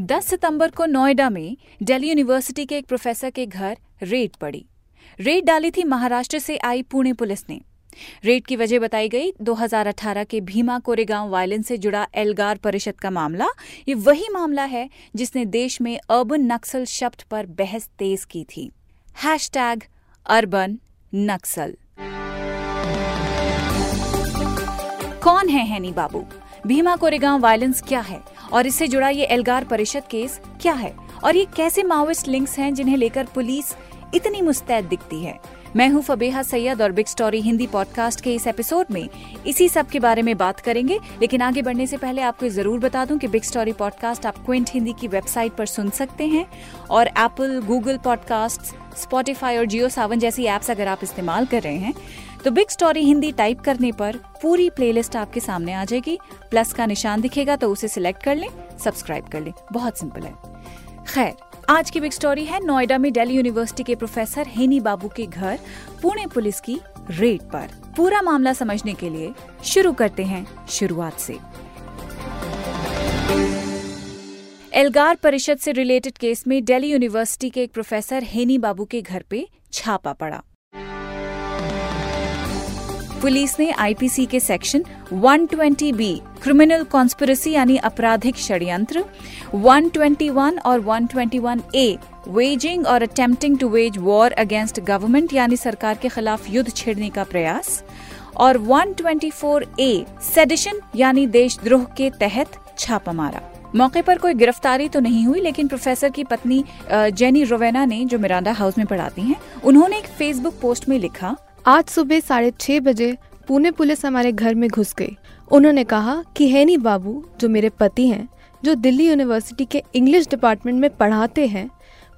10 सितंबर को नोएडा में दिल्ली यूनिवर्सिटी के एक प्रोफेसर के घर रेड पड़ी। रेड डाली थी महाराष्ट्र से आई पुणे पुलिस ने। रेड की वजह बताई गई 2018 के भीमा कोरेगांव वायलेंस से जुड़ा एल्गार परिषद का मामला, ये वही मामला है जिसने देश में अर्बन नक्सल शब्द पर बहस तेज की थी। Hashtag, urban Naxal. कौन है हैनी बाबू? भीमा कोरेगांव वायलेंस क्या है? और इससे जुड़ा ये एल्गार परिषद केस क्या है? और ये कैसे माओइस्ट लिंक्स हैं जिन्हें लेकर पुलिस इतनी मुस्तैद दिखती है? मैं हूँ फबेहा सैयद और बिग स्टोरी हिंदी पॉडकास्ट के इस एपिसोड में इसी सब के बारे में बात करेंगे। लेकिन आगे बढ़ने से पहले आपको ज़रूर बता दूँ कि बिग स्टोरी पॉडकास्ट आप क्विंट हिंदी की वेबसाइट पर सुन सकते हैं। और एप्पल गूगल पॉडकास्ट स्पॉटिफाई और जियो सावन जैसी एप्स अगर आप इस्तेमाल कर रहे हैं तो बिग स्टोरी हिंदी टाइप करने पर पूरी प्लेलिस्ट आपके सामने आ जाएगी। प्लस का निशान दिखेगा तो उसे सिलेक्ट कर लें सब्सक्राइब कर लें। बहुत सिंपल है। खैर, आज की बिग स्टोरी है नोएडा में दिल्ली यूनिवर्सिटी के प्रोफेसर हेनी बाबू के घर, पुणे पुलिस की रेड पर। पूरा मामला समझने के लिए शुरू करते हैं शुरुआत से। एल्गार परिषद से रिलेटेड केस में दिल्ली यूनिवर्सिटी के एक प्रोफेसर हेनी बाबू के घर पे छापा पड़ा। पुलिस ने आईपीसी के सेक्शन 120 बी क्रिमिनल कॉन्स्पिरसी यानी आपराधिक षड्यंत्र 121 और 121 ए वेजिंग और attempting to wage war against government यानी सरकार के खिलाफ युद्ध छेड़ने का प्रयास, और 124 ए सेडिशन यानी देशद्रोह के तहत छापा मारा। मौके पर कोई गिरफ्तारी तो नहीं हुई, लेकिन प्रोफेसर की पत्नी जेनी रोवेना ने, जो मिरांडा हाउस में पढ़ाती हैं, उन्होंने एक फेसबुक पोस्ट में लिखा आज सुबह साढ़े छह बजे पुणे पुलिस हमारे घर में घुस गई। उन्होंने कहा कि हैनी बाबू, जो मेरे पति हैं, जो दिल्ली यूनिवर्सिटी के इंग्लिश डिपार्टमेंट में पढ़ाते हैं,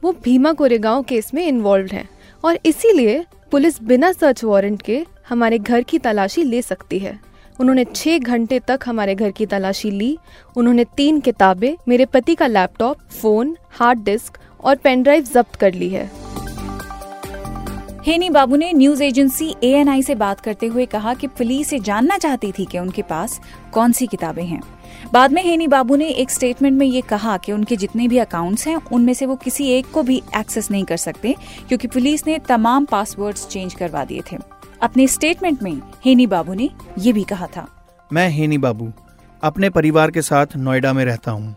वो भीमा कोरेगांव केस में इन्वॉल्व हैं और इसीलिए पुलिस बिना सर्च वारंट के हमारे घर की तलाशी ले सकती है। उन्होंने छह घंटे तक हमारे घर की तलाशी ली। उन्होंने तीन किताबें, मेरे पति का लैपटॉप फ़ोन हार्ड डिस्क और पेनड्राइव जब्त कर ली है। हेनी बाबू ने न्यूज़ एजेंसी एएनआई से बात करते हुए कहा कि पुलिस ये जानना चाहती थी कि उनके पास कौन सी किताबें हैं। बाद में हेनी बाबू ने एक स्टेटमेंट में ये कहा कि उनके जितने भी अकाउंट्स हैं, उनमें से वो किसी एक को भी एक्सेस नहीं कर सकते, क्योंकि पुलिस ने तमाम पासवर्ड्स चेंज करवा दिए थे। अपने स्टेटमेंट में हेनी बाबू ने ये भी कहा था। मैं हेनी बाबू, अपने परिवार के साथ नोएडा में रहता हूँ।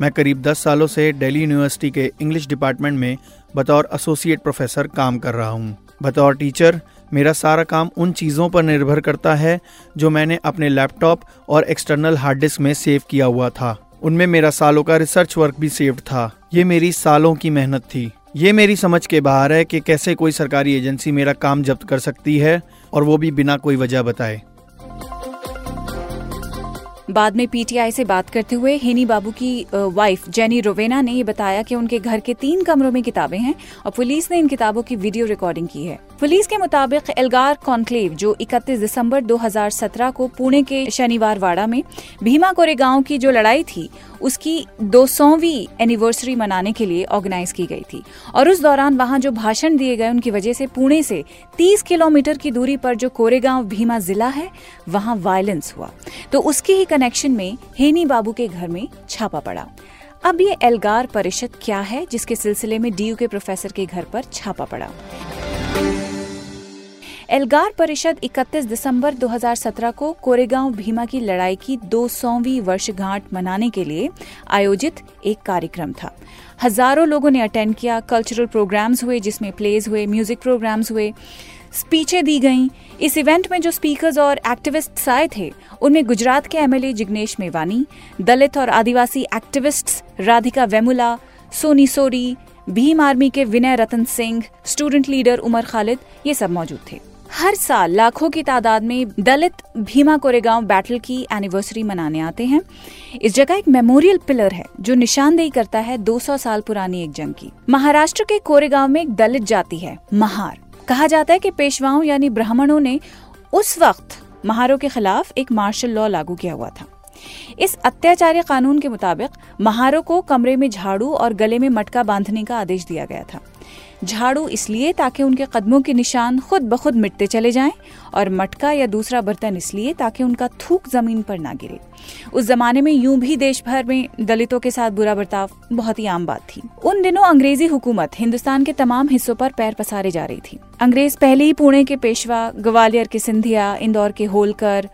मैं करीब 10 सालों से दिल्ली यूनिवर्सिटी के इंग्लिश डिपार्टमेंट में बतौर एसोसिएट प्रोफेसर काम कर रहा हूँ। बतौर टीचर मेरा सारा काम उन चीज़ों पर निर्भर करता है जो मैंने अपने लैपटॉप और एक्सटर्नल हार्ड डिस्क में सेव किया हुआ था। उनमें मेरा सालों का रिसर्च वर्क भी सेव्ड था। ये मेरी सालों की मेहनत थी। ये मेरी समझ के बाहर है कि कैसे कोई सरकारी एजेंसी मेरा काम जब्त कर सकती है और वो भी बिना कोई वजह बताए। बाद में पीटीआई से बात करते हुए हेनी बाबू की वाइफ जेनी रोवेना ने ये बताया कि उनके घर के तीन कमरों में किताबें हैं और पुलिस ने इन किताबों की वीडियो रिकॉर्डिंग की है। पुलिस के मुताबिक एल्गार कॉन्क्लेव, जो 31 दिसंबर 2017 को पुणे के शनिवार वाड़ा में भीमा कोरेगांव की जो लड़ाई थी, उसकी दो सौवीं एनिवर्सरी मनाने के लिए ऑर्गेनाइज की गई थी। और उस दौरान वहाँ जो भाषण दिए गए, उनकी वजह से पुणे से 30 किलोमीटर की दूरी पर जो कोरेगांव भीमा जिला है, वहाँ वायलेंस हुआ। तो उसके ही कनेक्शन में हेनी बाबू के घर में छापा पड़ा। अब ये एल्गार परिषद क्या है, जिसके सिलसिले में डीयू के प्रोफेसर के घर पर छापा पड़ा? एल्गार परिषद 31 दिसंबर 2017 को कोरेगांव भीमा की लड़ाई की दो सौवीं वर्षगांठ मनाने के लिए आयोजित एक कार्यक्रम था। हज़ारों लोगों ने अटेंड किया, कल्चरल प्रोग्राम्स हुए जिसमें प्लेज हुए म्यूज़िक प्रोग्राम्स हुए स्पीचें दी गईं। इस इवेंट में जो स्पीकर्स और एक्टिविस्ट्स आए थे, उनमें गुजरात के एमएलए जिग्नेश मेवानी, दलित और आदिवासी एक्टिविस्ट्स राधिका वेमुला, सोनी सोरी भीम आर्मी के विनय रतन सिंह स्टूडेंट लीडर उमर खालिद, ये सब मौजूद थे। हर साल लाखों की तादाद में दलित भीमा कोरेगांव बैटल की एनिवर्सरी मनाने आते हैं। इस जगह एक मेमोरियल पिलर है, जो निशानदेही करता है 200 साल पुरानी एक जंग की। महाराष्ट्र के कोरेगांव में एक दलित जाति है, महार। कहा जाता है कि पेशवाओं यानी ब्राह्मणों ने उस वक्त महारों के खिलाफ एक मार्शल लॉ लागू किया हुआ था। इस अत्याचारी कानून के मुताबिक महारों को कमरे में झाड़ू और गले में मटका बांधने का आदेश दिया गया था। झाड़ू इसलिए ताकि उनके कदमों के निशान खुद ब खुद मिटते चले जाएँ और मटका या दूसरा बर्तन इसलिए ताकि उनका थूक ज़मीन पर ना गिरे। उस जमाने में यूँ भी देश भर में दलितों के साथ बुरा बर्ताव बहुत ही आम बात थी। उन दिनों अंग्रेज़ी हुकूमत हिंदुस्तान के तमाम हिस्सों पर पैर पसारे जा रही थी। अंग्रेज़ पहले ही पुणे के पेशवा, ग्वालियर के सिंधिया, इंदौर के होलकर,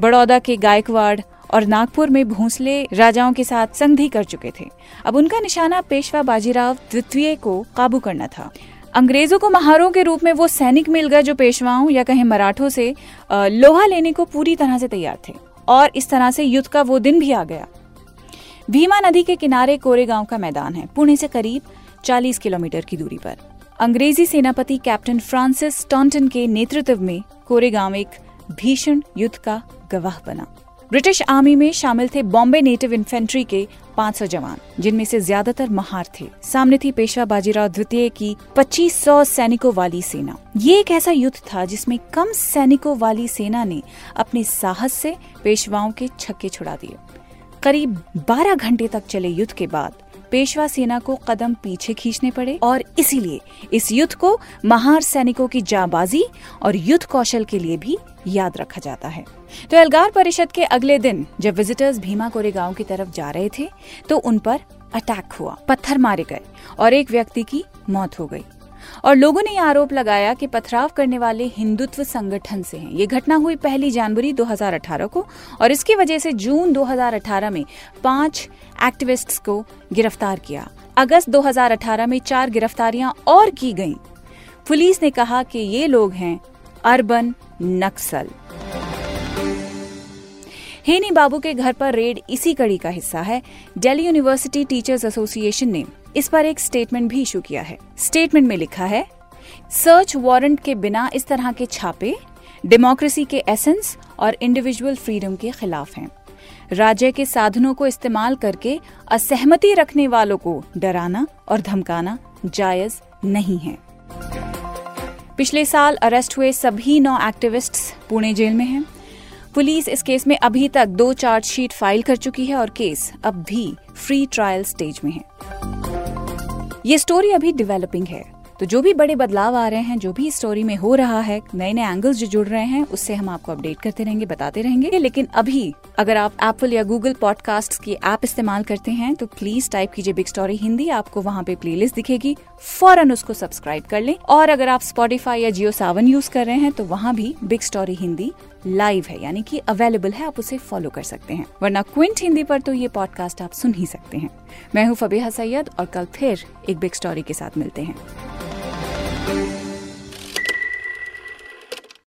बड़ौदा के गायकवाड़ और नागपुर में भोंसले राजाओं के साथ संधि कर चुके थे। अब उनका निशाना पेशवा बाजीराव द्वितीय को काबू करना था। अंग्रेज़ों को महारों के रूप में वो सैनिक मिल गए जो पेशवाओं या कहें मराठों से लोहा लेने को पूरी तरह से तैयार थे। और इस तरह से युद्ध का वो दिन भी आ गया। भीमा नदी के किनारे कोरेगांव का मैदान है, पुणे से करीब 40 किलोमीटर की दूरी पर। अंग्रेज़ी सेनापति कैप्टन फ्रांसिस टॉन्टन के नेतृत्व में कोरेगांव एक भीषण युद्ध का गवाह बना। ब्रिटिश आर्मी में शामिल थे बॉम्बे नेटिव इन्फेंट्री के 500 जवान, जिनमें से ज़्यादातर महार थे। सामने थी पेशवा बाजीराव द्वितीय की 2500 सैनिकों वाली सेना। ये एक ऐसा युद्ध था जिसमें कम सैनिकों वाली सेना ने अपने साहस से पेशवाओं के छक्के छुड़ा दिए। करीब 12 घंटे तक चले युद्ध के बाद पेशवा सेना को कदम पीछे खींचने पड़े और इसीलिए इस युद्ध को महार सैनिकों की जाबाजी और युद्ध कौशल के लिए भी याद रखा जाता है। तो एल्गार परिषद के अगले दिन जब विजिटर्स भीमा कोरे गाँव की तरफ़ जा रहे थे तो उन पर अटैक हुआ, पत्थर मारे गए और एक व्यक्ति की मौत हो गई। और लोगों ने आरोप लगाया कि पथराव करने वाले हिंदुत्व संगठन से हैं। ये घटना हुई पहली जनवरी 2018 को और इसकी वजह से जून 2018 में पाँच एक्टिविस्ट्स को गिरफ़्तार किया। अगस्त 2018 में चार गिरफ्तारियाँ और की गईं। पुलिस ने कहा कि ये लोग हैं अर्बन नक्सल। हेनी बाबू के घर पर रेड इसी कड़ी का हिस्सा है। दिल्ली यूनिवर्सिटी टीचर्स एसोसिएशन ने इस पर एक स्टेटमेंट भी इशू किया है। स्टेटमेंट में लिखा है सर्च वारंट के बिना इस तरह के छापे डेमोक्रेसी के एसेंस और इंडिविजुअल फ्रीडम के खिलाफ हैं। राज्य के साधनों को इस्तेमाल करके असहमति रखने वालों को डराना और धमकाना जायज़ नहीं है। पिछले साल अरेस्ट हुए सभी नौ एक्टिविस्ट्स पुणे जेल में हैं। पुलिस इस केस में अभी तक दो चार्जशीट फ़ाइल कर चुकी है और केस अब भी फ्री ट्रायल स्टेज में है। ये स्टोरी अभी डेवलपिंग है। तो जो भी बड़े बदलाव आ रहे हैं, जो भी स्टोरी में हो रहा है नए नए एंगल्स जो जुड़ रहे हैं, उससे हम आपको अपडेट करते रहेंगे, बताते रहेंगे। लेकिन अभी, अगर आप एप्पल या गूगल पॉडकास्ट की ऐप इस्तेमाल करते हैं तो प्लीज़ टाइप कीजिए बिग स्टोरी हिंदी आपको वहाँ पे प्लेलिस्ट दिखेगी। फ़ौरन उसको सब्सक्राइब कर लें। और अगर आप स्पॉटिफाई या जियो सावन यूज़ कर रहे हैं तो वहाँ भी बिग स्टोरी हिंदी लाइव है, यानी कि अवेलेबल है, आप उसे फॉलो कर सकते हैं। वरना क्विंट हिंदी पर तो ये पॉडकास्ट आप सुन ही सकते हैं। मैं हूँ फबीहा सैयद और कल फिर एक बिग स्टोरी के साथ मिलते हैं।